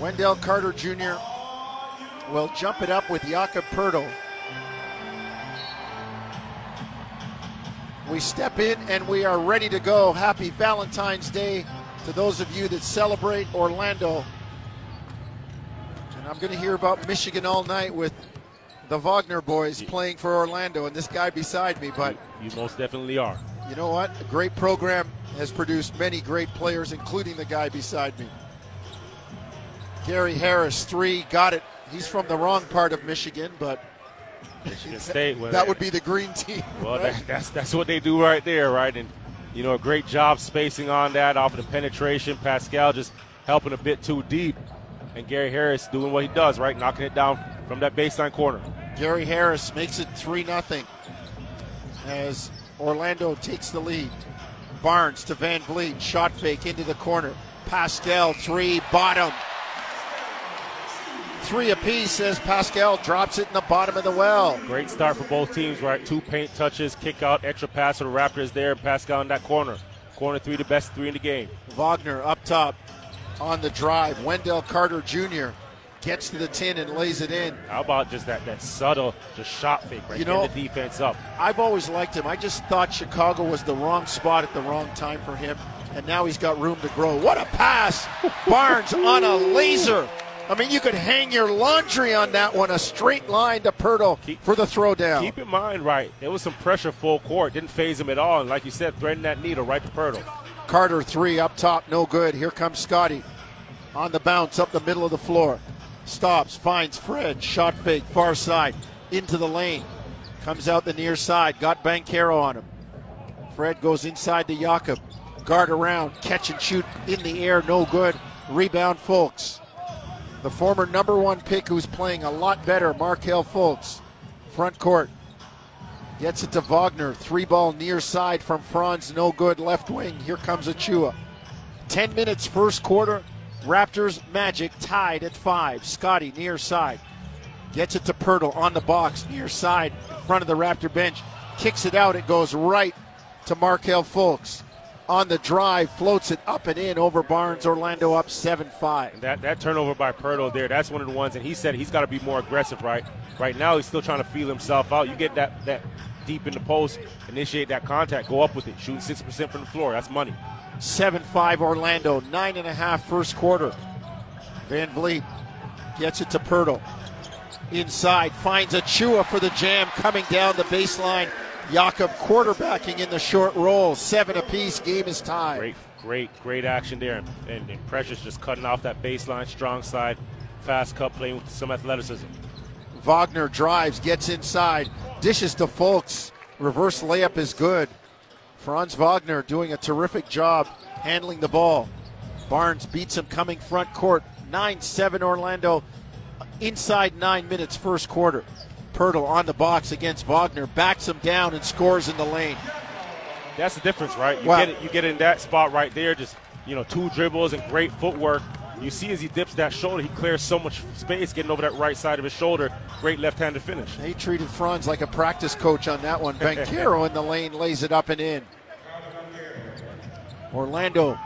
Wendell Carter Jr. will jump it up with Jakob Poeltl. We step in and we are ready to go. Happy Valentine's Day to those of you that celebrate Orlando. And I'm going to hear about Michigan all night with the Wagner boys playing for Orlando and this guy beside me. But you, you most definitely are. You know what? A great program has produced many great players, including the guy beside me. Gary Harris, three, got it. He's from the wrong part of Michigan, but Michigan State. Well, that would be the green team. Well, right? that, that's that's what they do right there, right? And you know, a great job spacing on that off of the penetration. Pascal just helping a bit too deep, and Gary Harris doing what he does, right, knocking it down from that baseline corner. Gary Harris makes it three nothing as Orlando takes the lead. Barnes to Van Vleet, shot fake into the corner. Pascal three, bottom three apiece as Pascal drops it in the bottom of the well. Great start for both teams, right? Two paint touches, kick out, extra pass for the Raptors there. Pascal in that corner. Corner three, the best three in the game. Wagner up top on the drive. Wendell Carter Jr. gets to the tin and lays it in. How about just that that subtle just shot fake right? You know, the defense up. I've always liked him. I just thought Chicago was the wrong spot at the wrong time for him, and now he's got room to grow. What a pass! Barnes on a laser I mean, you could hang your laundry on that one, a straight line to Poeltl for the throwdown. Keep in mind, right, there was some pressure full court. Didn't phase him at all. And like you said, threading that needle right to Poeltl. Carter three up top, no good. Here comes Scotty on the bounce up the middle of the floor. Stops, finds Fred, shot fake, far side, into the lane. Comes out the near side, got Banchero on him. Fred goes inside to Jakob. Guard around, catch and shoot in the air, no good. Rebound, Fultz the former number one pick who's playing a lot better, Markelle Fultz. Front court. Gets it to Wagner. Three ball near side from Franz. No good. Left wing. Here comes Achiuwa. 10 minutes first quarter. Raptors Magic tied at five. Scotty near side. Gets it to Poeltl on the box near side in front of the Raptor bench. Kicks it out. It goes right to Markelle Fultz on the drive, floats it up and in over Barnes. Orlando up 7 5. That, that turnover by Poeltl there, that's one of the ones, and he said he's got to be more aggressive, right? Right now, he's still trying to feel himself out. You get that, that deep in the post, initiate that contact, go up with it, shoot 6% from the floor. That's money. 7 5 Orlando, nine and a half first quarter. Van Vleet gets it to Poeltl. Inside, finds Achiuwa for the jam coming down the baseline Jakob quarterbacking in the short roll. Seven apiece. Game is tied. Great, great, great action there. And, and Precious just cutting off that baseline, strong side, fast cut, playing with some athleticism. Wagner drives, gets inside, dishes to Fultz. Reverse layup is good. Franz Wagner doing a terrific job handling the ball. Barnes beats him coming front court. 9 7 Orlando. Inside nine minutes, first quarter. Poeltl on the box against Wagner, backs him down and scores in the lane. That's the difference, right? You wow. get it. You get in that spot right there. Just you know, two dribbles and great footwork. You see as he dips that shoulder, he clears so much space getting over that right side of his shoulder. Great left-handed finish. He treated Franz like a practice coach on that one. Banchero in the lane lays it up and in. Orlando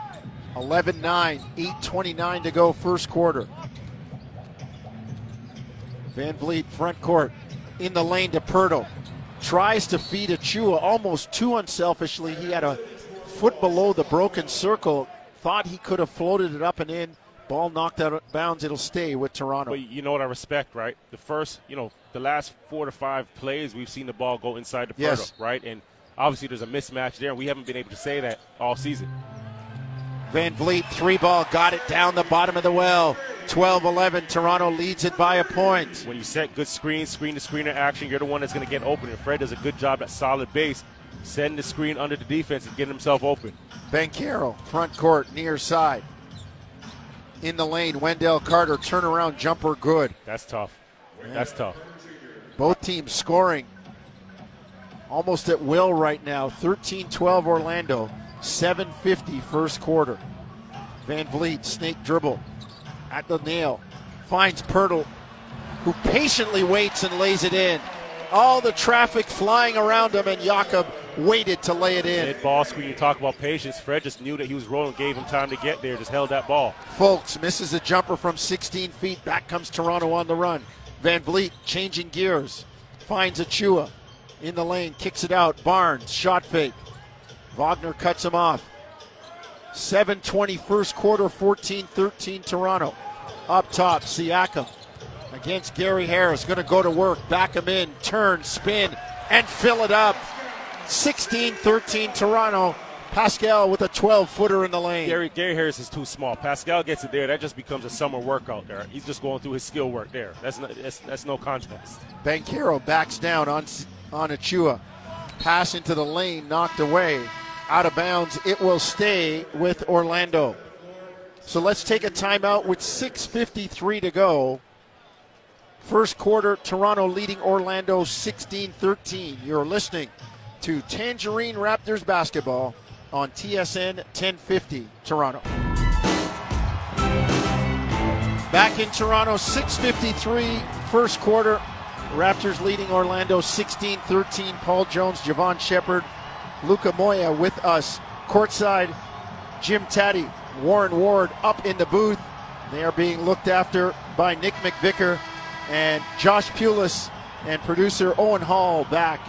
11 9, 8.29 to go, first quarter. Van Vleet, front court in the lane to Poeltl. Tries to feed Achiuwa almost too unselfishly. He had a foot below the broken circle. Thought he could have floated it up and in. Ball knocked out of bounds. It'll stay with Toronto. But you know what I respect, right? The first, you know, the last four to five plays, we've seen the ball go inside the Poeltl, yes. right? And obviously there's a mismatch there, and we haven't been able to say that all season. Van Vleet, three ball, got it down the bottom of the well. 12 11. Toronto leads it by a point. When you set good screen, screen to screener action, you're the one that's going to get open. And Fred does a good job at solid base, setting the screen under the defense and getting himself open. Banchero, front court, near side. In the lane, Wendell Carter, turnaround jumper, good. That's tough. That's tough. Both teams scoring almost at will right now. 13 12 Orlando. 750 first quarter. Van Vleet, snake dribble at the nail. Finds Poeltl, who patiently waits and lays it in. All the traffic flying around him, and Jakob waited to lay it in. Mid ball screen, you talk about patience. Fred just knew that he was rolling, gave him time to get there, just held that ball. Fultz misses a jumper from 16 feet. Back comes Toronto on the run. Van Vleet changing gears, finds Achiuwa in the lane, kicks it out. Barnes, shot fake. Wagner cuts him off. 7:20 first quarter, 14-13 Toronto. Up top, Siakam against Gary Harris, going to go to work, back him in, turn, spin, and fill it up. 16-13 Toronto. Pascal with a 12 footer in the lane. Gary, Gary Harris is too small. Pascal gets it there. That just becomes a summer workout there. He's just going through his skill work there. That's no, that's, that's no contest. Banchero backs down on on Achiuwa. Pass into the lane, knocked away. Out of bounds. It will stay with Orlando. So let's take a timeout with 6.53 to go. First quarter, Toronto leading Orlando 16 13. You're listening to Tangerine Raptors basketball on TSN 1050 Toronto. Back in Toronto, 6.53 first quarter. Raptors leading Orlando 16 13. Paul Jones, Jevohn Shepherd, Luca Moya with us. Courtside, Jim Taddy, Warren Ward up in the booth. They are being looked after by Nick McVicker and Josh Pulis and producer Owen Hall back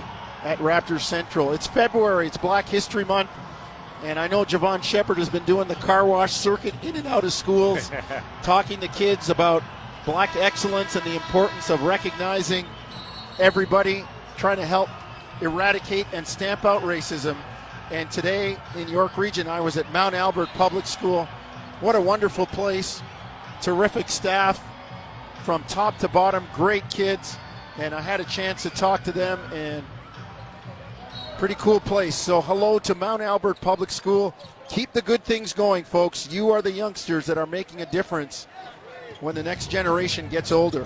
at Raptors Central. It's February, it's Black History Month, and I know Jevohn Shepherd has been doing the car wash circuit in and out of schools, talking to kids about black excellence and the importance of recognizing everybody, trying to help eradicate and stamp out racism. And today in York Region, I was at Mount Albert Public School. What a wonderful place. Terrific staff from top to bottom, great kids. And I had a chance to talk to them and pretty cool place. So hello to Mount Albert Public School. Keep the good things going, folks. You are the youngsters that are making a difference when the next generation gets older.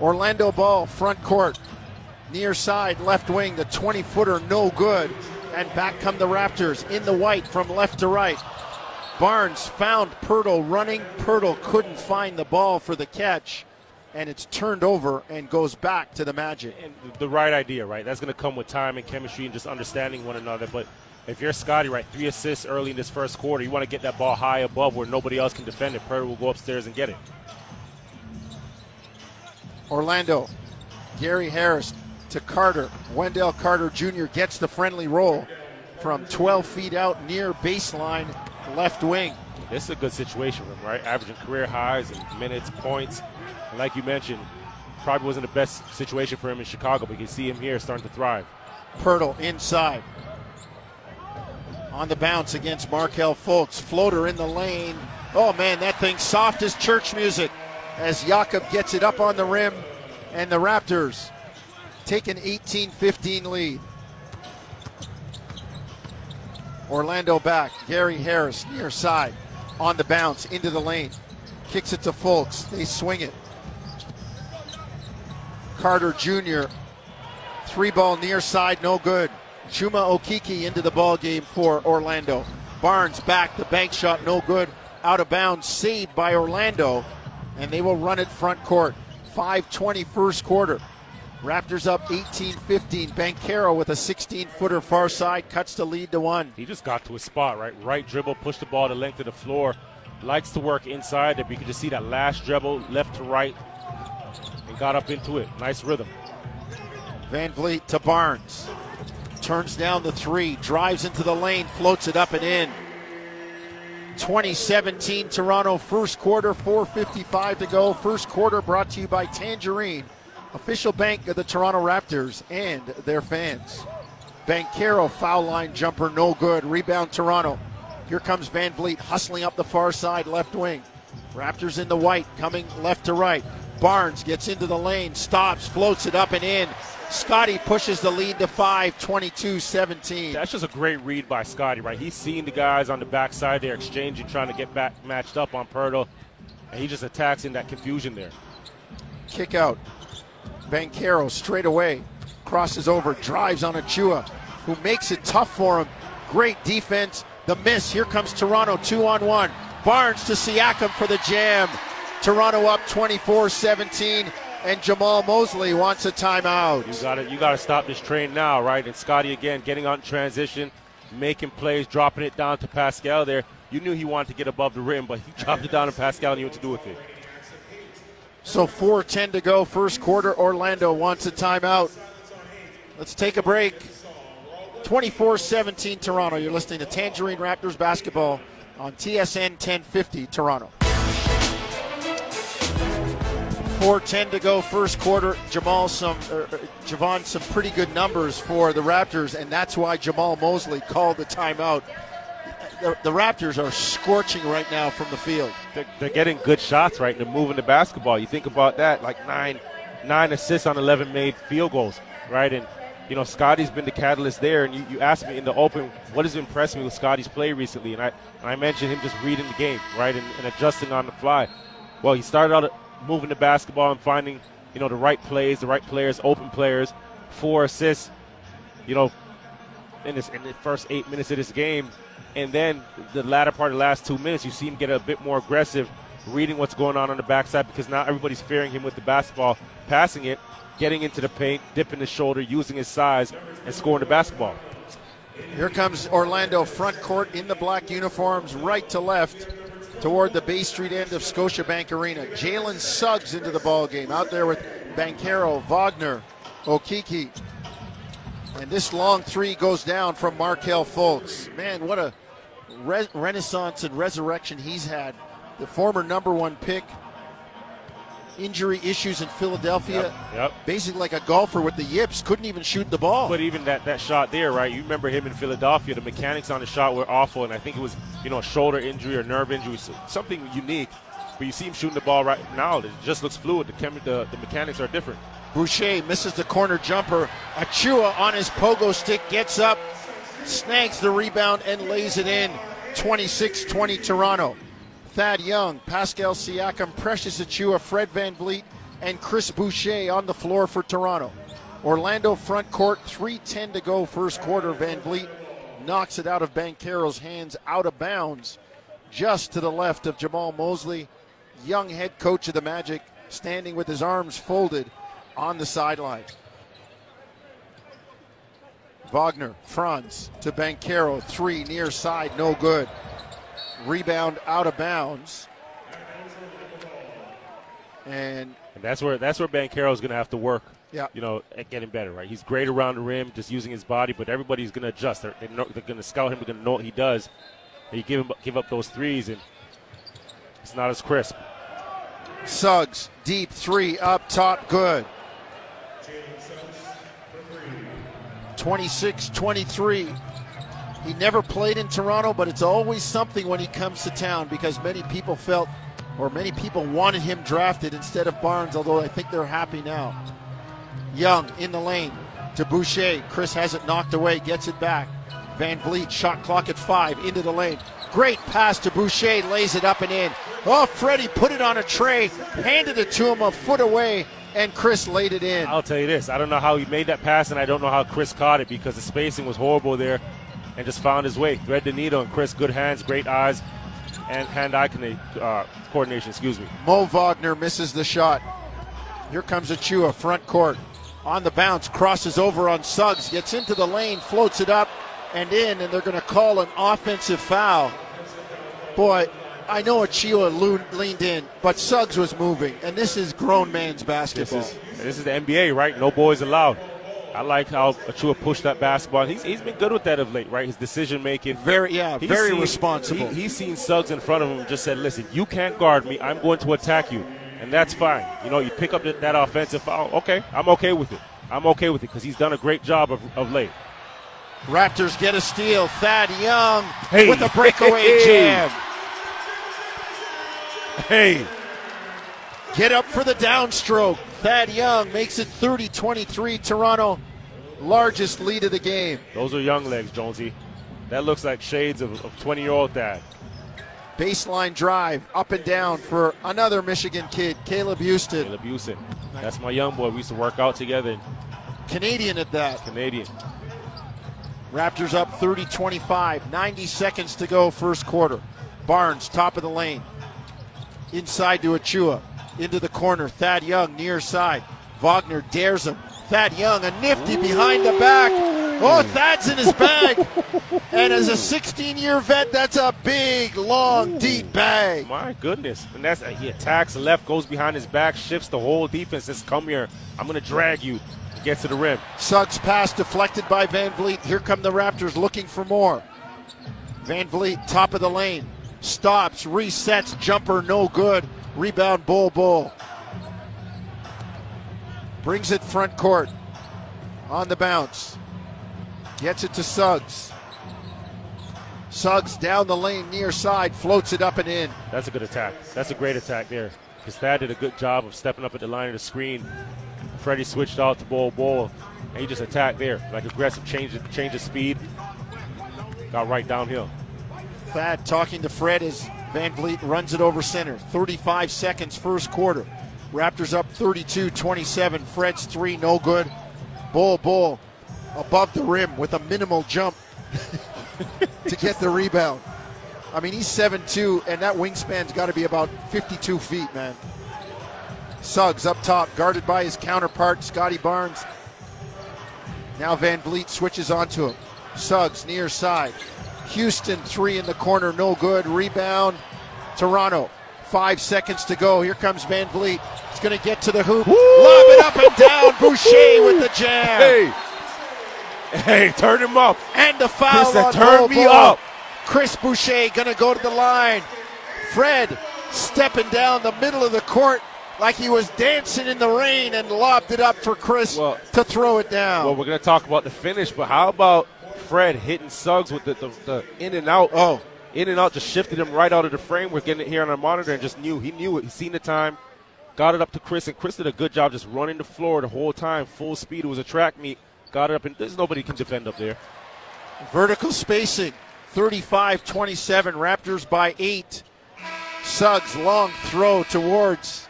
Orlando ball, front court, near side, left wing, the 20 footer, no good. And back come the Raptors in the white from left to right. Barnes found Poeltl running. Poeltl couldn't find the ball for the catch, and it's turned over and goes back to the Magic. And the right idea, right? That's going to come with time and chemistry and just understanding one another. But if you're Scotty, right, three assists early in this first quarter, you want to get that ball high above where nobody else can defend it. Poeltl will go upstairs and get it. Orlando, Gary Harris to Carter. Wendell Carter Jr. gets the friendly roll from 12 feet out near baseline left wing. This is a good situation for him, right? Averaging career highs in minutes, points. And like you mentioned, probably wasn't the best situation for him in Chicago, but you can see him here starting to thrive. Poeltl inside. On the bounce against Markelle Fultz. Floater in the lane. Oh man, that thing soft as church music as Jakob gets it up on the rim. And the Raptors take an 18 15 lead. Orlando back. Gary Harris near side. On the bounce into the lane. Kicks it to Fultz. They swing it. Carter Jr. Three ball near side, no good. Chuma Okeke into the ball game for Orlando. Barnes back, the bank shot, no good. Out of bounds, saved by Orlando, and they will run it front court. 5:20 first quarter. Raptors up 18-15. Banchero with a 16-footer far side cuts the lead to one. He just got to his spot, right? Right dribble, pushed the ball the length of the floor. Likes to work inside. If you can just see that last dribble, left to right, and got up into it. Nice rhythm. Van Vleet to Barnes. Turns down the three, drives into the lane, floats it up and in. 2017 Toronto first quarter, 4.55 to go. First quarter brought to you by Tangerine, official bank of the Toronto Raptors and their fans. Banchero foul line jumper, no good. Rebound Toronto. Here comes Van Vleet hustling up the far side, left wing. Raptors in the white, coming left to right. Barnes gets into the lane, stops, floats it up and in. Scotty pushes the lead to 5, 22 17. That's just a great read by Scotty, right? He's seeing the guys on the backside there exchanging, trying to get back matched up on Poeltl, and he just attacks in that confusion there. Kick out. Banchero straight away. Crosses over, drives on Achiuwa, who makes it tough for him. Great defense. The miss. Here comes Toronto, two on one. Barnes to Siakam for the jam. Toronto up 24 17. and Jamahl Mosley wants a timeout. You got you to stop this train now, right? And Scotty again getting on transition, making plays, dropping it down to Pascal there. You knew he wanted to get above the rim, but he dropped it down to Pascal and knew what to do with it. So 4:10 to go, first quarter. Orlando wants a timeout. Let's take a break. 24-17 Toronto. You're listening to Tangerine Raptors basketball on TSN 1050 Toronto. 4:10 to go, first quarter. Jamal some, er, Jevohn some pretty good numbers for the Raptors, and that's why Jamahl Mosley called the timeout. The, Raptors are scorching right now from the field. They're, they're getting good shots, right? They're moving the basketball. You think about that, like nine, nine assists on 11 made field goals, right? And you know, Scotty's been the catalyst there. And you, you asked me in the open, what has impressed me with Scotty's play recently? And I, and I mentioned him just reading the game, right, and, and adjusting on the fly. Well, he started out moving the basketball and finding, you know, the right plays, the right players, open players. Four assists, you know, in this in the first eight minutes of this game, and then the latter part of the last two minutes, you see him get a bit more aggressive, reading what's going on on the backside because now everybody's fearing him with the basketball, passing it, getting into the paint, dipping his shoulder, using his size, and scoring the basketball. Here comes Orlando front court in the black uniforms, right to left toward the Bay Street end of Scotiabank Arena. Jalen Suggs into the ball game out there with Banchero, Wagner, Okeke. And this long three goes down from Markelle Fultz. Man, what a re- renaissance and resurrection he's had. The former number one pick, injury issues in Philadelphia. Yep, yep. Basically like a golfer with the yips, couldn't even shoot the ball. But even that, that shot there, right? You remember him in Philadelphia. The mechanics on the shot were awful, and I think it was you know a shoulder injury or nerve injury, something unique. But you see him shooting the ball right now. It just looks fluid. The, chem- the, the mechanics are different. Boucher misses the corner jumper. Achiuwa on his pogo stick gets up, snags the rebound, and lays it in. 26 20 Toronto. Thad Young, Pascal Siakam, Precious Achiuwa, Fred Van Vleet, and Chris Boucher on the floor for Toronto. Orlando front court, 3.10 to go, first quarter. Van Vleet knocks it out of Banchero's hands, out of bounds, just to the left of Jamahl Mosley. Young head coach of the Magic, standing with his arms folded on the sideline. Wagner, Franz to Banchero, three near side, no good. Rebound out of bounds. And And that's where that's where Banchero is going to have to work. Yeah. You know, at getting better, right? He's great around the rim, just using his body, but everybody's going to adjust. They're, they're, know- they're going to scout him. They're going to know what he does. You give him give up those threes, and it's not as crisp. Suggs, deep three up top, good. 26 23. He never played in Toronto, but it's always something when he comes to town because many people felt, or many people wanted him drafted instead of Barnes, although I think they're happy now. Young in the lane to Boucher. Chris has it knocked away, gets it back. Van Vleet, shot clock at five, into the lane. Great pass to Boucher, lays it up and in. Oh, Freddie put it on a tray, handed it to him a foot away, and Chris laid it in. I'll tell you this: I don't know how he made that pass, and I don't know how Chris caught it because the spacing was horrible there, and just found his way, thread the needle. And Chris, good hands, great eyes, and hand-eye uh, coordination. Excuse me. Mo Wagner misses the shot. Here comes a Achiuwa, front court. On the bounce, crosses over on Suggs, gets into the lane, floats it up and in, and they're going to call an offensive foul. Boy, I know Achiuwa lo- leaned in, but Suggs was moving, and this is grown man's This basketball. is this is the NBA, right? No boys allowed. I like how Achiuwa pushed that basketball. He's, he's been good with that of late, right? His decision making. Very, yeah, He's very seen- responsible. He, he's seen Suggs in front of him and just said, listen, you can't guard me. I'm going to attack you. And that's fine. You know, you pick up that, that offensive foul. Okay, I'm okay with it. I'm okay with it because he's done a great job of, of late. Raptors get a steal. Thad Young Hey. with a breakaway jam. Hey, Get up for the downstroke. Thad Young makes it 30 23. Toronto, largest lead of the game. those are young legs, Jonesy. That looks like shades of 20 year old dad. Baseline drive up and down for another Michigan kid, Caleb Houstan. Caleb Houstan. That's my young boy. We used to work out together. Canadian at that. Canadian. Raptors up 30 25. 90 seconds to go, first quarter. Barnes, top of the lane. Inside to Achiuwa. into the corner. Thad Young near side. Wagner dares him. Thad Young, a nifty behind the back. Oh, Thad's in his bag. and as a 16 year vet, that's a big, long, deep bag. My goodness. And that's he attacks left, goes behind his back, shifts the whole defense. Says, come here. I'm going to drag you. Get to the rim. Suggs pass deflected by Van Vleet. Here come the Raptors looking for more. Van Vleet, top of the lane. Stops, resets, jumper, no good. Rebound, Bol Bol. Brings it front court. On the bounce. Gets it to Suggs. Suggs down the lane near side, floats it up and in. That's a good attack. That's a great attack there. Because Thad did a good job of stepping up at the line of the screen. Freddie switched out to Bol Bol, and he just attacked there. Like aggressive change, change of speed. Got right downhill. Thad talking to Fred as Van Vleet runs it over center. 35 seconds, first quarter. Raptors up 32 27. Fred's three, no good. Bol Bol above the rim with a minimal jump to get the rebound. I mean, he's 7'2, and that wingspan's got to be about 52 feet, man. Suggs up top, guarded by his counterpart, Scotty Barnes. Now Van Vleet switches onto him. Suggs near side. Houstan three in the corner, no good. Rebound, Toronto. Five seconds to go. Here comes Van Vleet. He's going to get to the hoop. Woo! Lob it up and down. Boucher with the jam. Hey, hey, turn him up. And the foul Chris, on turn me up. Chris Boucher going to go to the line. Fred stepping down the middle of the court like he was dancing in the rain and lobbed it up for Chris Well- to throw it down. Well, we're going to talk about the finish, but how about Fred hitting Suggs with the, the, the in and out? oh, in and out, just shifted him right out of the frame. We're getting it here on our monitor and just knew. He knew it. He seen the time, got it up to Chris, and Chris did a good job just running the floor the whole time, full speed. It was a track meet. Got it up, and there's nobody can defend up there. vertical spacing 35 27. Raptors by eight. Suggs long throw towards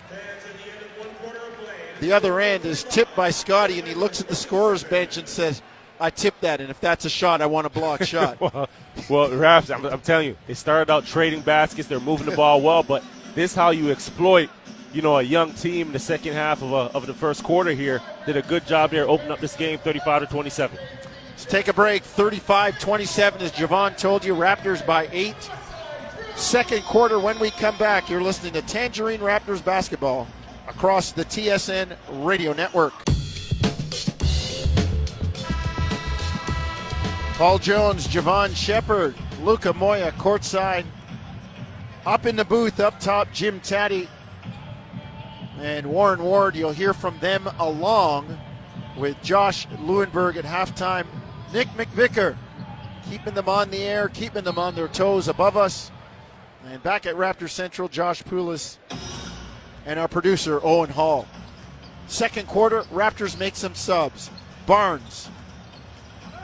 the other end is tipped by Scotty, and he looks at the scorer's bench and says, I tipped that, and if that's a shot, I want a block shot. well, well, Raps, I'm, I'm telling you, they started out trading baskets. They're moving the ball well, but this how you exploit, you know, a young team in the second half of, a, of the first quarter here. Did a good job there, opening up this game 35 to 27. Let's take a break. 35 27, as Jevohn told you. Raptors by eight. Second quarter, when we come back, you're listening to Tangerine Raptors basketball across the TSN radio network. Paul Jones, Jevohn Shepherd, Luca Moya courtside. Up in the booth, up top, Jim Taddy and Warren Ward. You'll hear from them along with Josh Lewinberg at halftime. Nick McVicker keeping them on the air, keeping them on their toes above us. And back at Raptor Central, Josh Poulis and our producer, Owen Hall. Second quarter, Raptors make some subs. Barnes,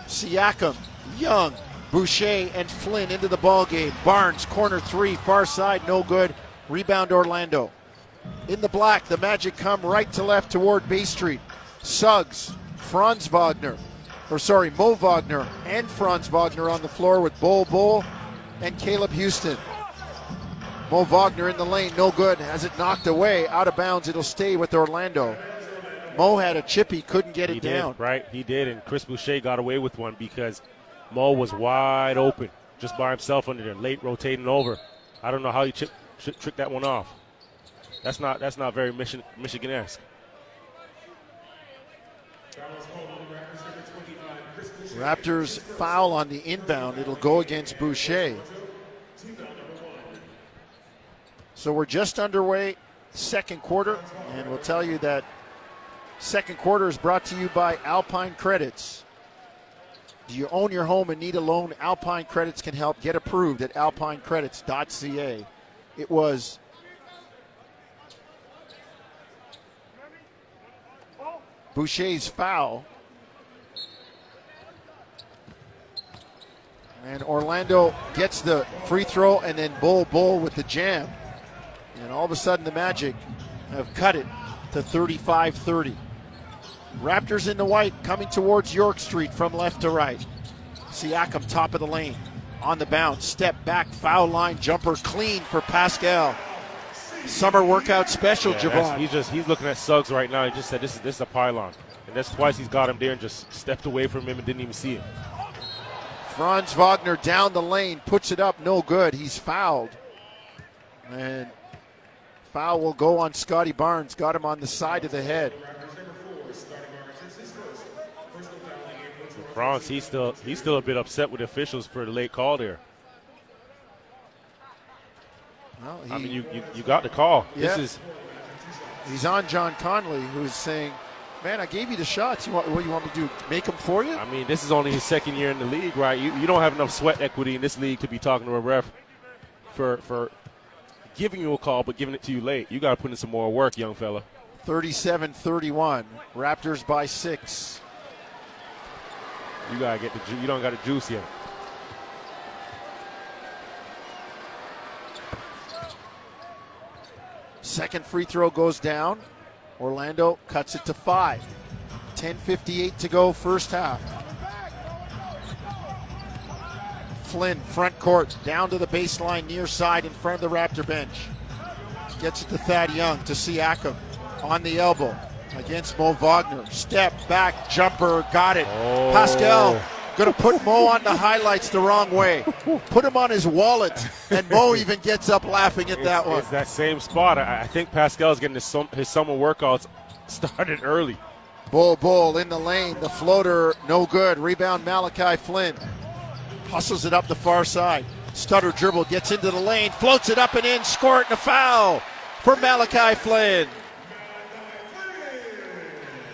Siakam, Young, Boucher, and Flynn into the ball game. Barnes, corner three, far side, no good. Rebound Orlando. In the black, the Magic come right to left toward Bay Street. Suggs, Franz Wagner, or sorry, Mo Wagner and Franz Wagner on the floor with Bol Bol and Caleb Houstan. Mo Wagner in the lane, no good. Has it knocked away, out of bounds. It'll stay with Orlando. Mo had a chip, he couldn't get it He down. did, right? He did, and Chris Boucher got away with one because Mo was wide open, just by himself under there, late rotating over. I don't know how he chip, tri- tricked that one off. That's not that's not very Michigan Michigan-esque. Raptors foul on the inbound. It'll go against Boucher. So we're just underway, second quarter, and we'll tell you that second quarter is brought to you by Alpine Credits. Do you own your home and need a loan? Alpine Credits can help. Get approved at alpinecredits.ca. It was Boucher's foul. And Orlando gets the free throw and then Bol Bol with the jam. And all of a sudden the Magic have cut it to 35 30. Raptors in the white coming towards York Street from left to right. Siakam top of the lane. On the bounce, step back, foul line jumper clean for Pascal. summer workout special, Yeah, Jevohn. He's just he's looking at Suggs right now. He just said this is this is a pylon, and that's twice he's got him there and just stepped away from him and didn't even see him. Franz Wagner down the lane, puts it up, no good. He's fouled. And foul will go on Scotty Barnes. Got him on the side of the head. Franz, he's still he's still a bit upset with the officials for the late call there. Well, he, I mean, you, you, you got the call. This is he's on John Conley, who's saying, "Man, I gave you the shots. You want what do you want me to do? Make them for you?" I mean, this is only his second year in the league, right? You, you don't have enough sweat equity in this league to be talking to a ref for for giving you a call, but giving it to you late. You got to put in some more work, young fella. 37-31. Raptors by six. You gotta get the ju- you don't got the juice yet. Second free throw goes down. Orlando cuts it to five. 10.58 to go, first half. Flynn, front court, down to the baseline, near side, in front of the Raptor bench. Gets it to Thad Young, to Siakam, on the elbow, against Mo Wagner. Step back, jumper, got it. Oh. Pascal to put Mo on the highlights the wrong way. Put him on his wallet, and Mo even gets up laughing at that one. It's that same spot. I, I think Pascal's getting his, sum, his summer workouts started early. Bol Bol in the lane. The floater, no good. Rebound Malachi Flynn. Hustles it up the far side. Stutter dribble, gets into the lane, floats it up and in, score it and a foul for Malachi Flynn.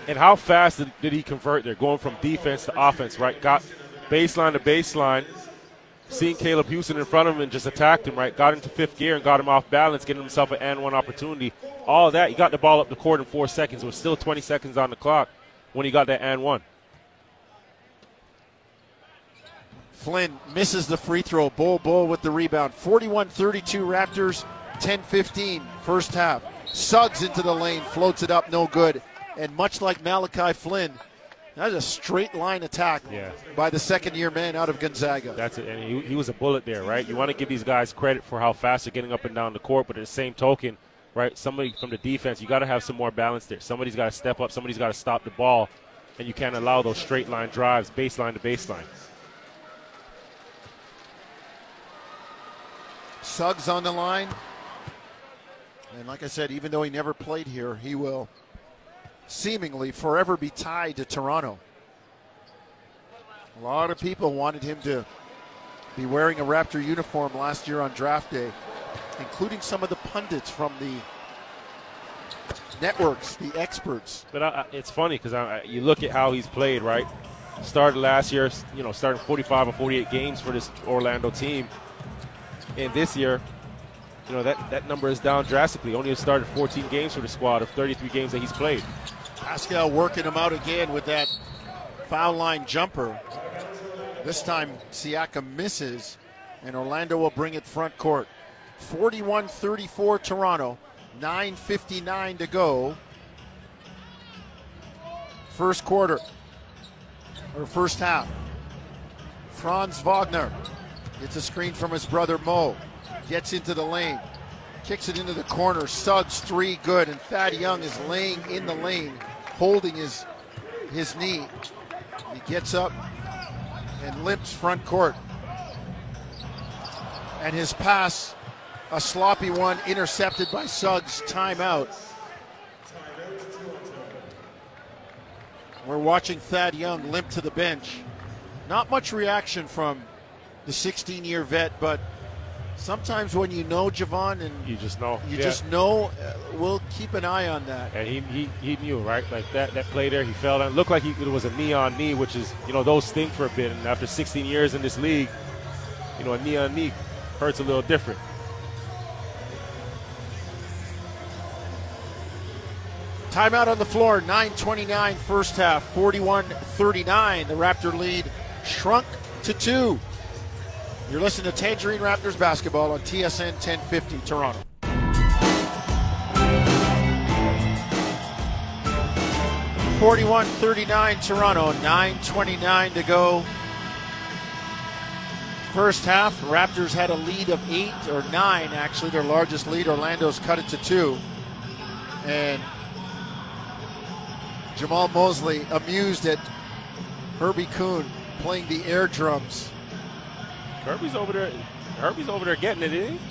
And how fast did, did he convert there, going from defense to offense, right? Got baseline to baseline, seeing Caleb Houstan in front of him and just attacked him, right? Got into fifth gear and got him off balance, getting himself an and one opportunity. All that, he got the ball up the court in four seconds. It was still 20 seconds on the clock when he got that and one. Flynn misses the free throw. Bol Bol with the rebound. 41 32 Raptors, 10 15 first half. Suggs into the lane, floats it up, no good. And much like Malachi Flynn, that's a straight line attack Yeah. by the second year man out of Gonzaga. That's it. And he, he was a bullet there, right? You want to give these guys credit for how fast they're getting up and down the court, but at the same token, right, somebody from the defense, you got to have some more balance there. Somebody's got to step up. Somebody's got to stop the ball, and you can't allow those straight line drives, baseline to baseline. Suggs on the line. And like I said, even though he never played here, he will seemingly forever be tied to Toronto. A lot of people wanted him to be wearing a Raptor uniform last year on draft day, including some of the pundits from the networks, the experts. But I, it's funny because you look at how he's played, right? Started last year, you know, starting 45 or 48 games for this Orlando team. And this year, you know, that, that number is down drastically. Only has started 14 games for the squad of 33 games that he's played. Pascal working him out again with that foul line jumper. This time Siakam misses, and Orlando will bring it front court. 41 34 Toronto, 9.59 to go. First quarter, or first half. Franz Wagner gets a screen from his brother Mo, gets into the lane, kicks it into the corner. Suggs three good, and Thad Young is laying in the lane, holding his his knee. He gets up and limps front court, and his pass, a sloppy one, intercepted by Suggs. Timeout. We're watching Thad Young limp to the bench. Not much reaction from the 16 year vet, but sometimes when you know Jevohn and You just know. you Yeah. just know, uh, we'll keep an eye on that. And he, he, he knew, right? Like that, that play there, he fell down. Looked like he, it was a knee on knee, which is, you know, those sting for a bit. And after 16 years in this league, you know, a knee on knee hurts a little different. Timeout on the floor, 9.29 first half, 41 39. The Raptor lead shrunk to two. You're listening to Tangerine Raptors basketball on TSN 1050 Toronto. Forty-one thirty-nine Toronto, nine twenty-nine to go. First half, Raptors had a lead of eight or nine, actually, their largest lead. Orlando's cut it to two. And Jamahl Mosley amused at Herbie Kuhn playing the air drums. Herbie's over there. Herbie's over there getting it, isn't he?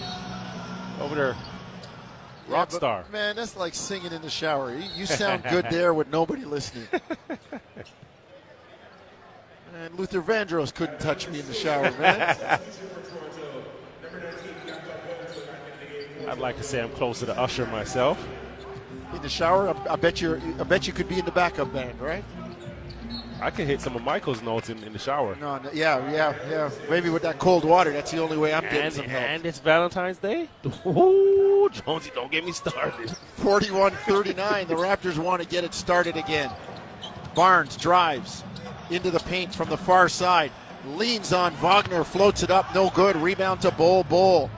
Over there. Rock Yeah, star. Man, that's like singing in the shower. You, you sound good there with nobody listening. and Luther Vandross couldn't touch me in the shower, man. I'd like to say I'm closer to Usher myself. in the shower, I, I bet you I bet you could be in the backup band, right? I can hit some of Michael's notes in, in the shower. No, no, yeah, yeah, yeah. Maybe with that cold water, that's the only way I'm getting And, some help. and it's Valentine's Day. Ooh, Jonesy, don't get me started. 41-39. The Raptors want to get it started again. Barnes drives into the paint from the far side. Leans on Wagner, floats it up, no good. Rebound to Bol Bol.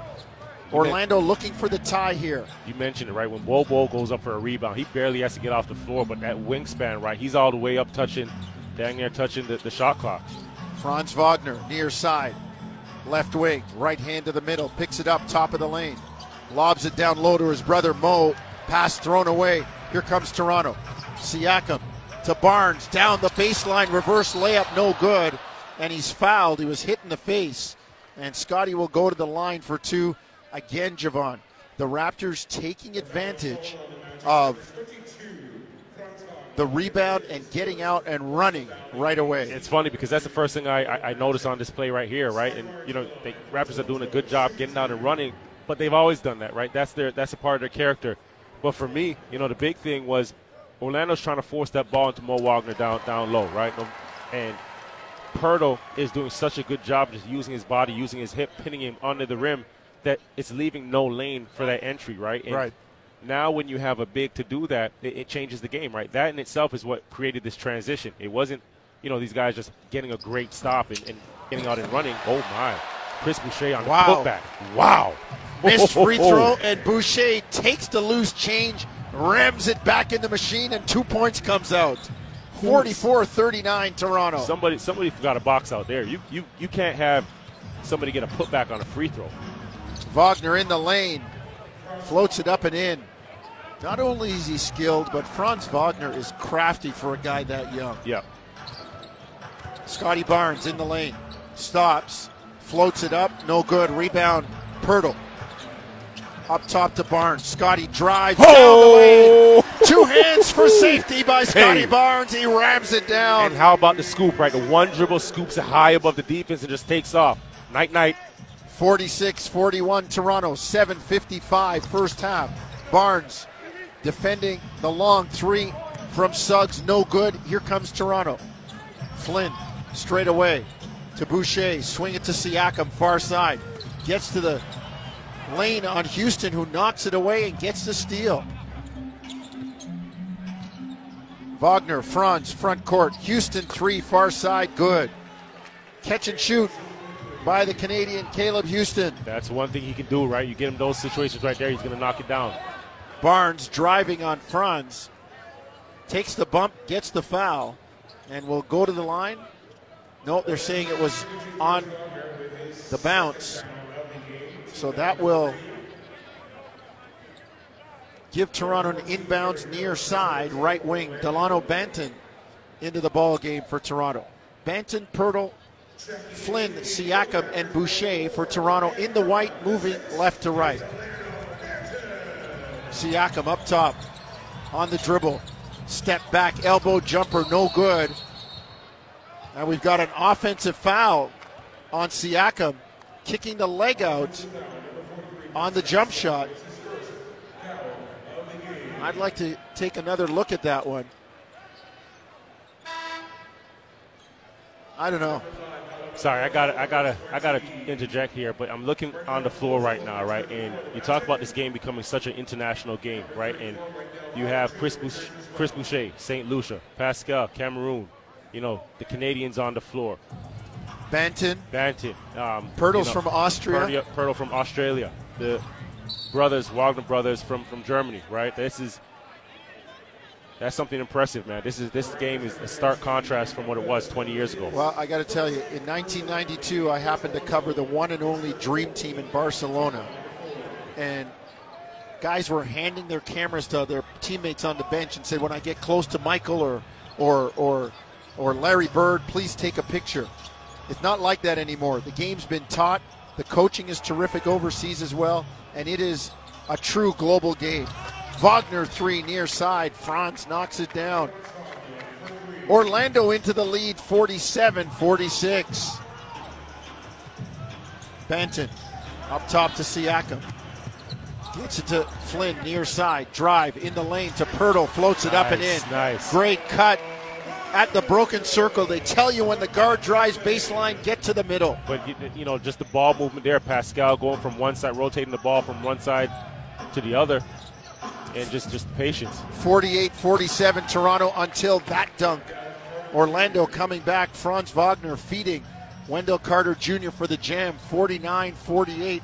Orlando looking for the tie here. You mentioned it right when Bobo goes up for a rebound, he barely has to get off the floor, but that wingspan, right? He's all the way up, touching, dang near touching the, the shot clock. Franz Wagner, near side. Left wing, right hand to the middle, picks it up, top of the lane. Lobs it down low to his brother Mo. Pass thrown away. Here comes Toronto. Siakam to Barnes, down the baseline, reverse layup, no good. And he's fouled. He was hit in the face. And Scotty will go to the line for two. Again, Jevohn. The Raptors taking advantage of the rebound and getting out and running right away. It's funny because that's the first thing I, I, I noticed on this play right here, right? And you know, the Raptors are doing a good job getting out and running, but they've always done that, right? That's their that's a part of their character. But for me, you know, the big thing was Orlando's trying to force that ball into Mo Wagner down down low, right? And Poeltl is doing such a good job just using his body, using his hip, pinning him under the rim that it's leaving no lane for that entry, right? And Right. Now, when you have a big to do that, it, it changes the game, right? That in itself is what created this transition. It wasn't, you know, these guys just getting a great stop and, and getting out and running. Oh my, Chris Boucher on the Wow. putback. Wow, Missed free throw, and Boucher takes the loose change, rams it back in the machine, and two points comes out. 44-39 Toronto. Somebody, somebody forgot a box out there. You, you, you can't have somebody get a putback on a free throw. Wagner in the lane, floats it up and in. Not only is he skilled, but Franz Wagner is crafty for a guy that young. Yeah, Scotty Barnes in the lane, stops, floats it up, no good. Rebound, Poeltl. Up top to Barnes. Scotty drives down the lane. Two hands for safety by Scotty Hey. Barnes. He rams it down. and how about the scoop, right? The one dribble scoops it high above the defense and just takes off. Night, night. 46 41 Toronto, 7.55 first half. Barnes defending the long three from Suggs, no good. Here comes Toronto. Flynn straight away to Boucher, swing it to Siakam, far side. Gets to the lane on Houstan, who knocks it away and gets the steal. Wagner, Franz, front court. Houstan three, far side, good. Catch and shoot by the Canadian Caleb Houstan. That's one thing he can do, right? You get him those situations right there, he's going to knock it down. Barnes driving on Franz. Takes the bump, gets the foul, and will go to the line. Nope, they're saying it was on the bounce. So that will give Toronto an inbounds near side, right wing. Delano Banton into the ball game for Toronto. Banton, Poeltl, Flynn, Siakam, and Boucher for Toronto in the white, moving left to right. Siakam up top on the dribble. Step back, elbow jumper, no good. And we've got an offensive foul on Siakam, kicking the leg out on the jump shot. I'd like to take another look at that one. I don't know. Sorry, I got I got to I got to interject here, but I'm looking on the floor right now, right? And you talk about this game becoming such an international game, right? And you have Chris Boucher, Chris Boucher, St. Lucia, Pascal, Cameroon, you know, the Canadians on the floor. Banton, Banton, um, Poeltl's you know, from Austria. Poeltl, Poeltl from Australia, the brothers Wagner brothers from from Germany, right? This is that's something impressive, man. This is this game is a stark contrast from what it was 20 years ago. Well, I got to tell you, in 1992, I happened to cover the one and only Dream Team in Barcelona, and guys were handing their cameras to their teammates on the bench and said, "When I get close to Michael or or or or Larry Bird, please take a picture." It's not like that anymore. The game's been taught. The coaching is terrific overseas as well, and it is a true global game. Wagner three near side. Franz knocks it down. Orlando into the lead 47 46. Banton up top to Siakam. Gets it to Flynn near side. Drive in the lane to Poeltl. Floats it up and in. Nice, nice. Great cut at the broken circle. They tell you when the guard drives baseline, get to the middle. But you know, just the ball movement there, Pascal going from one side, rotating the ball from one side to the other, and just just patience. 48 47 Toronto until that dunk. Orlando coming back. Franz Wagner feeding Wendell Carter Jr. for the jam. 49 48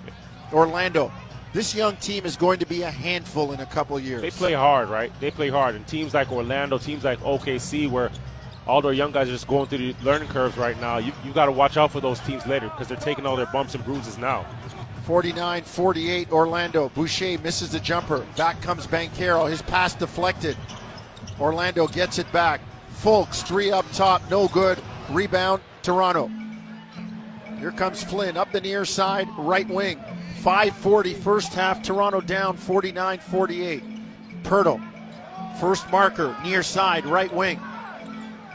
Orlando. This young team is going to be a handful in a couple years. They play hard, right? They play hard, and teams like Orlando, teams like OKC, where all their young guys are just going through the learning curves right now. You you got to watch out for those teams later because they're taking all their bumps and bruises now. 49 48 Orlando. Boucher misses the jumper. Back comes Banchero. His pass deflected. Orlando gets it back. Fultz, three up top, no good. Rebound, Toronto. Here comes Flynn up the near side, right wing. 540 first half, Toronto down 49 48. Poeltl, first marker, near side, right wing.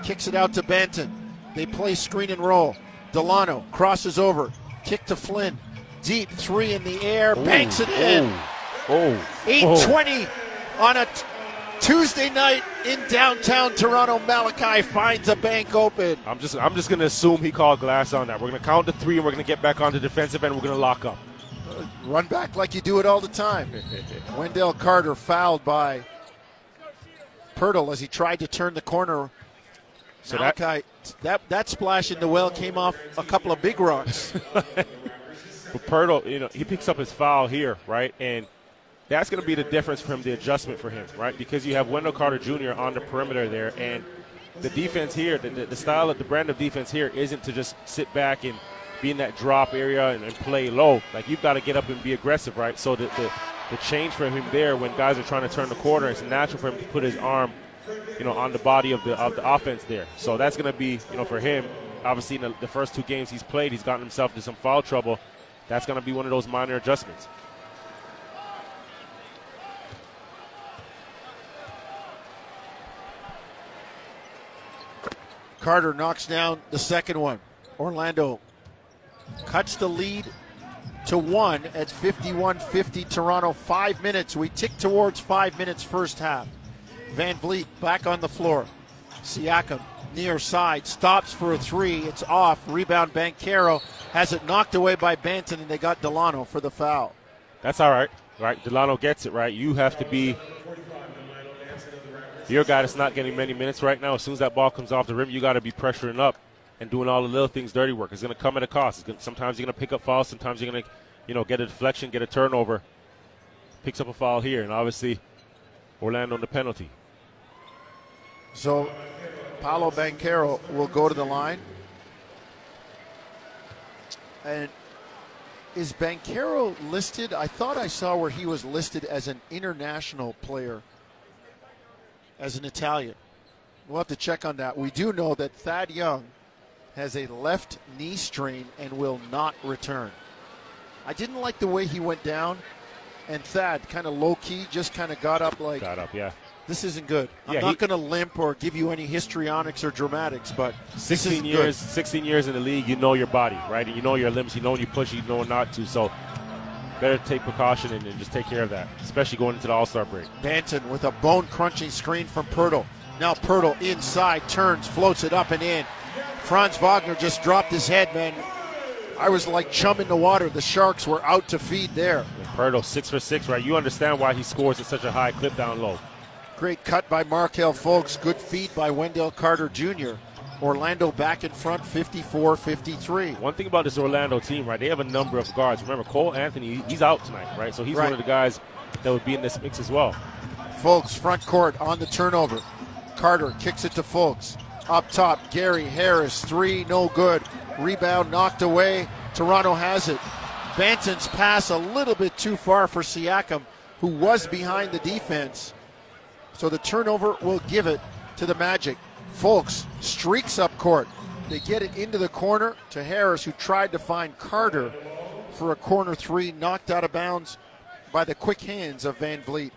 Kicks it out to Banton. They play screen and roll. Dalano crosses over. Kick to Flynn. Deep three in the air. Banks it in. Oh, 820 on a t- Tuesday night in downtown Toronto. Malachi finds a bank open. I'm just I'm just gonna assume he called glass on that. We're gonna count to three, and we're gonna get back on the defensive end. We're gonna lock up. Uh, run back like you do it all the time. Wendell Carter fouled by Poeltl as he tried to turn the corner. So that Malachi, that, that splash in the well came off a couple of big rocks. But Poeltl, you know, he picks up his foul here, right? And that's going to be the difference for him, the adjustment for him, right? Because you have Wendell Carter Jr. on the perimeter there, and the defense here, the, the, style of the brand of defense here isn't to just sit back and be in that drop area and, and play low. Like you've got to get up and be aggressive, right? So the, the the change for him there when guys are trying to turn the corner, it's natural for him to put his arm, you know, on the body of the of the offense there. So that's going to be, you know, for him. Obviously, in the, the first two games he's played, he's gotten himself into some foul trouble. That's going to be one of those minor adjustments. Carter knocks down the second one. Orlando cuts the lead to one at 51 50 Toronto. Five minutes. We tick towards five minutes first half. Van Vleet back on the floor. Siakam near side stops for a three. It's off. Rebound Banchero has it knocked away by Banton, and they got Dalano for the foul. That's all right, right? Dalano gets it right. You have to be your guy that's not getting many minutes right now. As soon as that ball comes off the rim, you got to be pressuring up and doing all the little things, dirty work. It's going to come at a cost. Gonna, sometimes you're going to pick up fouls. Sometimes you're going to, you know, get a deflection, get a turnover. Picks up a foul here, and obviously Orlando on the penalty. So Paolo Banchero will go to the line. And is Banchero listed? I thought I saw where he was listed as an international player, as an Italian. We'll have to check on that. We do know that Thad Young has a left knee strain and will not return. I didn't like the way he went down, and Thad kind of low key just kind of got up like, Got up, yeah. This isn't good. I'm Yeah, not going to limp or give you any histrionics or dramatics, but this 16 isn't years, good. 16 years in the league, you know your body, right? And you know your limits. You know when you push, you know when not to. So better take precaution and, and just take care of that, especially going into the All Star break. Banton with a bone crunching screen from Poeltl. Now Poeltl inside, turns, floats it up and in. Franz Wagner just dropped his head, man. I was like chum in the water. The Sharks were out to feed there. And Poeltl, six for six, right? You understand why he scores at such a high clip down low. Great cut by Markelle Fultz. Good feed by Wendell Carter Jr. Orlando back in front 54 53. One thing about this Orlando team, right? They have a number of guards. Remember, Cole Anthony, he's out tonight, right? So he's Right. one of the guys that would be in this mix as well. Fultz, front court on the turnover. Carter kicks it to Fultz. Up top, Gary Harris, three, no good. Rebound knocked away. Toronto has it. Banton's pass a little bit too far for Siakam, who was behind the defense. So the turnover will give it to the Magic. Fultz streaks up court. They get it into the corner to Harris, who tried to find Carter for a corner three, knocked out of bounds by the quick hands of Van Vleet.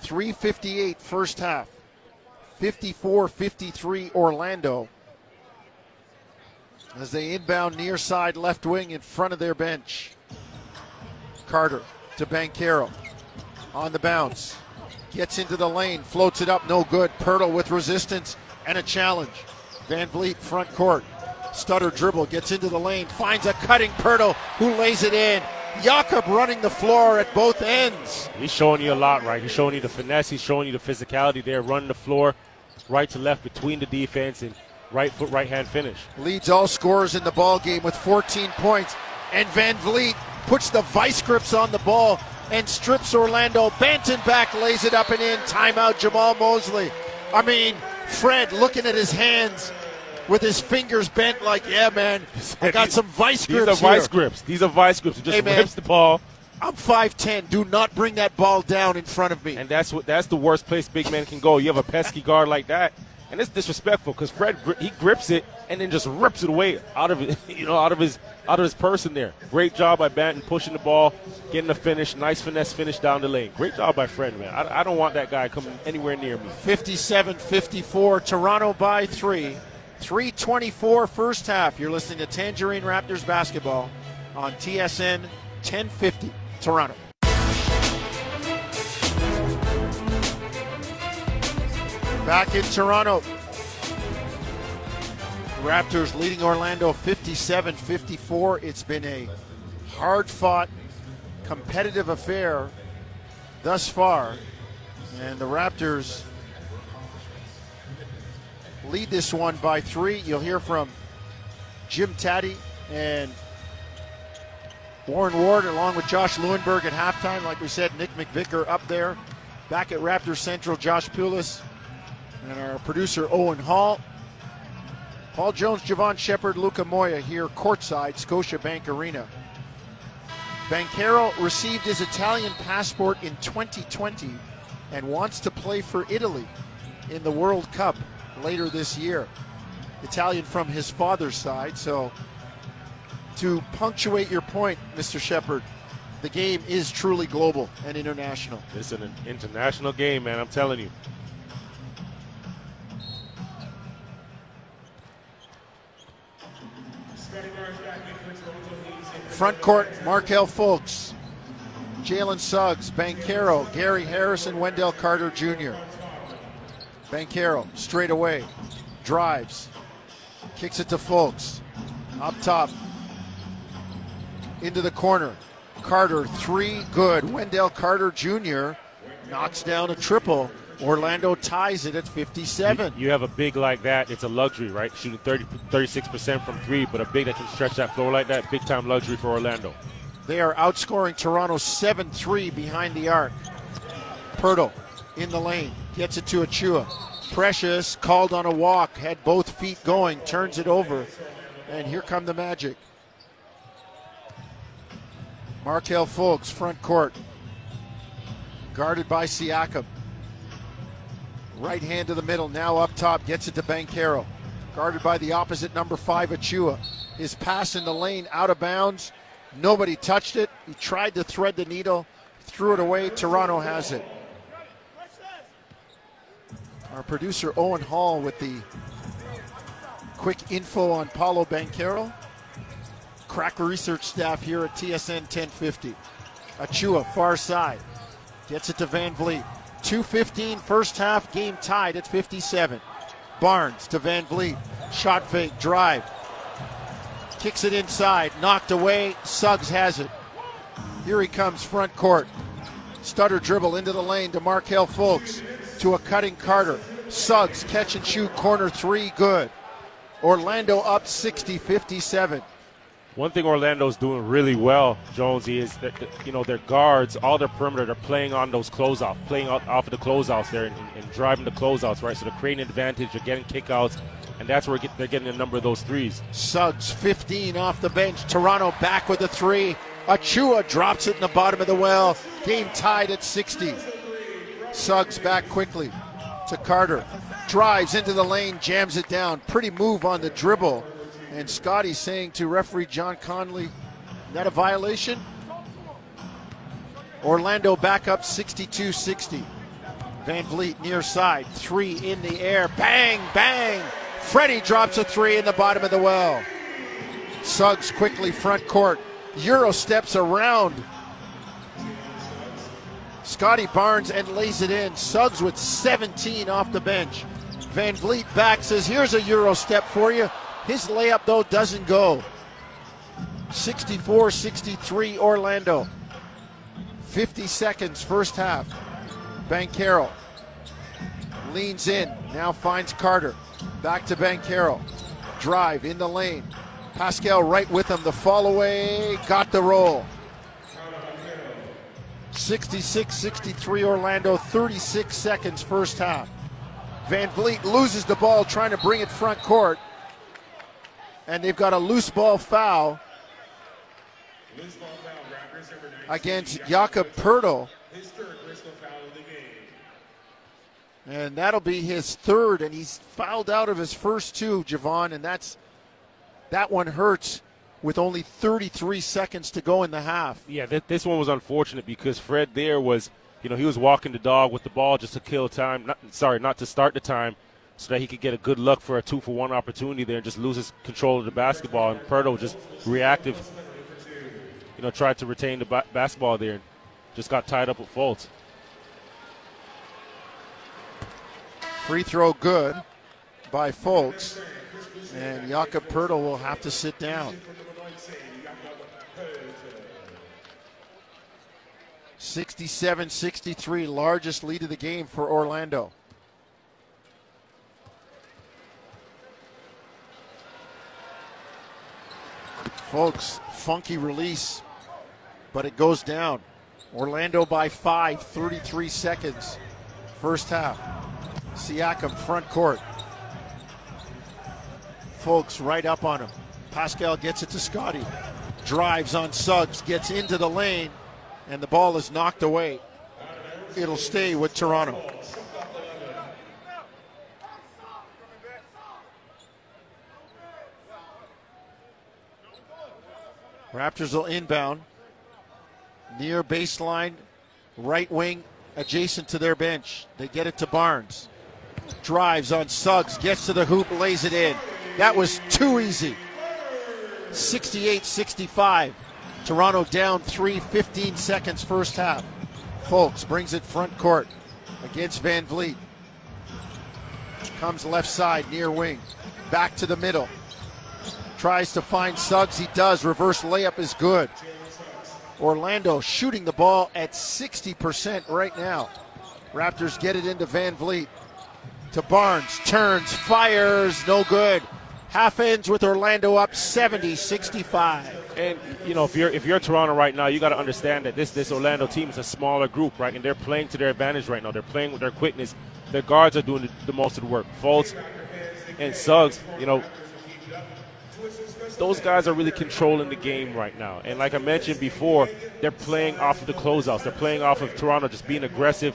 358 first half. 54 53 Orlando. As they inbound near side left wing in front of their bench. Carter to Banchero. On the bounce. Gets into the lane, floats it up, no good. Poeltl with resistance and a challenge. Van Vleet front court. Stutter dribble, gets into the lane, finds a cutting Poeltl who lays it in. Jakob running the floor at both ends. He's showing you a lot, right? He's showing you the finesse. He's showing you the physicality there, running the floor right to left between the defense and right foot, right hand finish. Leads all scorers in the ball game with 14 points. And Van Vleet puts the vice grips on the ball and strips Orlando. Banton back, lays it up and in. Timeout, Jamahl Mosley. I mean, Fred looking at his hands with his fingers bent, like, yeah, man, I got some vice grips. These are vice here. grips. These are vice grips. He just Hey, man. rips the ball, I'm 5'10. Do not bring that ball down in front of me. and that's what that's the worst place big men can go. You have a pesky guard like that, and it's disrespectful because Fred he grips it and then just rips it away out of you know, out of his out of his person there. Great job by Banton pushing the ball, getting the finish, nice finesse finish down the lane. Great job by Fred, man. I, I don't want that guy coming anywhere near me. 57 54. Toronto by three. 324 first half. You're listening to Tangerine Raptors basketball on TSN 1050 Toronto. Back in Toronto. Raptors leading Orlando 57 54. It's been a hard fought, competitive affair thus far. And the Raptors lead this one by three. You'll hear from Jim Tatti and Warren Ward along with Josh Lewenberg at halftime. Like we said, Nick McVicker up there. Back at Raptors Central, Josh Pulis and our producer Owen Hall. Paul Jones, Jevohn Shepherd, Luca Moya here courtside, Scotiabank Arena. Banchero received his Italian passport in 2020 and wants to play for Italy in the World Cup later this year. Italian from his father's side, so to punctuate your point, Mr. Shepherd, the game is truly global and international. It's an international game, man. I'm telling you. Front court, Markelle Fultz, Jalen Suggs, Banchero, Gary Harrison, Wendell Carter Jr. Banchero straight away, drives, kicks it to Fultz, up top, into the corner. Carter, three, good. Wendell Carter Jr. knocks down a triple. Orlando ties it at 57. You have a big like that, it's a luxury, right? Shooting 30, 36% from three, but a big that can stretch that floor like that, big time luxury for Orlando. They are outscoring Toronto 7 3 behind the arc. Poeltl in the lane, gets it to Achiuwa. Precious called on a walk, had both feet going, turns it over, and here come the Magic. Markelle Fultz, front court, guarded by Siakam. Right hand to the middle, now up top, gets it to Banchero. Guarded by the opposite number five, Achiuwa. His pass in the lane, out of bounds. Nobody touched it. He tried to thread the needle, threw it away. Toronto has it. Our producer Owen Hall with the quick info on Paolo Banchero. Crack research staff here at TSN 1050. Achiuwa, far side. Gets it to Van Vleet. 2.15 first half, game tied at 57. Barnes to Van Vleet. Shot fake, drive. Kicks it inside, knocked away. Suggs has it. Here he comes, front court. Stutter dribble into the lane to Markelle Fultz. To a cutting Carter. Suggs, catch and shoot, corner three, good. Orlando up 60 57. One thing Orlando's doing really well, Jonesy, is that you know their guards, all their perimeter, they're playing on those closeouts, playing off of the closeouts there, and, and driving the closeouts, right? So they're creating advantage, they're getting kickouts, and that's where they're getting a number of those threes. Suggs, 15 off the bench. Toronto back with a three. Achiuwa drops it in the bottom of the well. Game tied at 60. Suggs back quickly to Carter. Drives into the lane, jams it down. Pretty move on the dribble and Scottie saying to referee John Conley, that a violation? Orlando back up 62 60. Van Vleet near side, three in the air, bang, bang. Freddie drops a three in the bottom of the well. Suggs quickly front court. Euro steps around. Scottie Barnes and lays it in. Suggs with 17 off the bench. Van Vleet back says, Here's a Euro step for you. His layup, though, doesn't go. 64 63 Orlando. 50 seconds, first half. Banchero leans in, now finds Carter. Back to Banchero. Drive in the lane. Pascal right with him. The fall away, got the roll. 66 63 Orlando, 36 seconds, first half. Van Vleet loses the ball trying to bring it front court and they've got a loose ball foul against Jakob Poeltl. And that'll be his third, and he's fouled out of his first two, Jevohn, and that's that one hurts with only 33 seconds to go in the half. Yeah, th- this one was unfortunate because Fred there was, you know, he was walking the dog with the ball just to kill time. Not, sorry, not to start the time so that he could get a good look for a two for one opportunity there and just loses control of the basketball. And Poeltl just reactive, you know, tried to retain the ba- basketball there and just got tied up with Fultz. Free throw good by Fultz. And Jakob Poeltl will have to sit down. Sixty-seven, sixty-three, largest lead of the game for Orlando. Fultz, funky release, but it goes down. Orlando by five, 33 seconds, first half. Siakam front court. Fultz right up on him. Pascal gets it to Scottie. Drives on Suggs, gets into the lane, and the ball is knocked away. It'll stay with Toronto. Raptors will inbound near baseline, right wing, adjacent to their bench. They get it to Barnes. Drives on Suggs, gets to the hoop, lays it in. That was too easy. 68 65. Toronto down 3, 15 seconds first half. Fultz brings it front court against Van Vleet. Comes left side near wing. Back to the middle. Tries to find Suggs. He does. Reverse layup is good. Orlando shooting the ball at 60% right now. Raptors get it into Van Vleet. To Barnes. Turns. Fires. No good. Half ends with Orlando up 70 65. And you know, if you're if you're Toronto right now, you got to understand that this this Orlando team is a smaller group, right? And they're playing to their advantage right now. They're playing with their quickness. Their guards are doing the, the most of the work. Fultz and Suggs, you know, those guys are really controlling the game right now. And like I mentioned before, they're playing off of the closeouts. They're playing off of Toronto, just being aggressive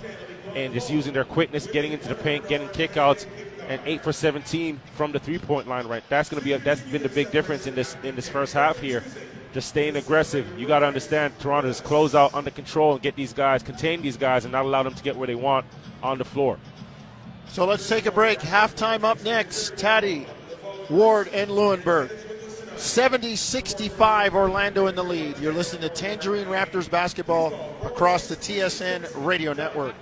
and just using their quickness, getting into the paint, getting kickouts, and eight for 17 from the three-point line. Right, that's going to be a, that's been the big difference in this in this first half here. Just staying aggressive. You got to understand Toronto is close out under control and get these guys, contain these guys, and not allow them to get where they want on the floor. So let's take a break. Halftime up next. Tatti, Ward, and Lewenberg. 70 65 Orlando in the lead. You're listening to Tangerine Raptors basketball across the TSN radio network.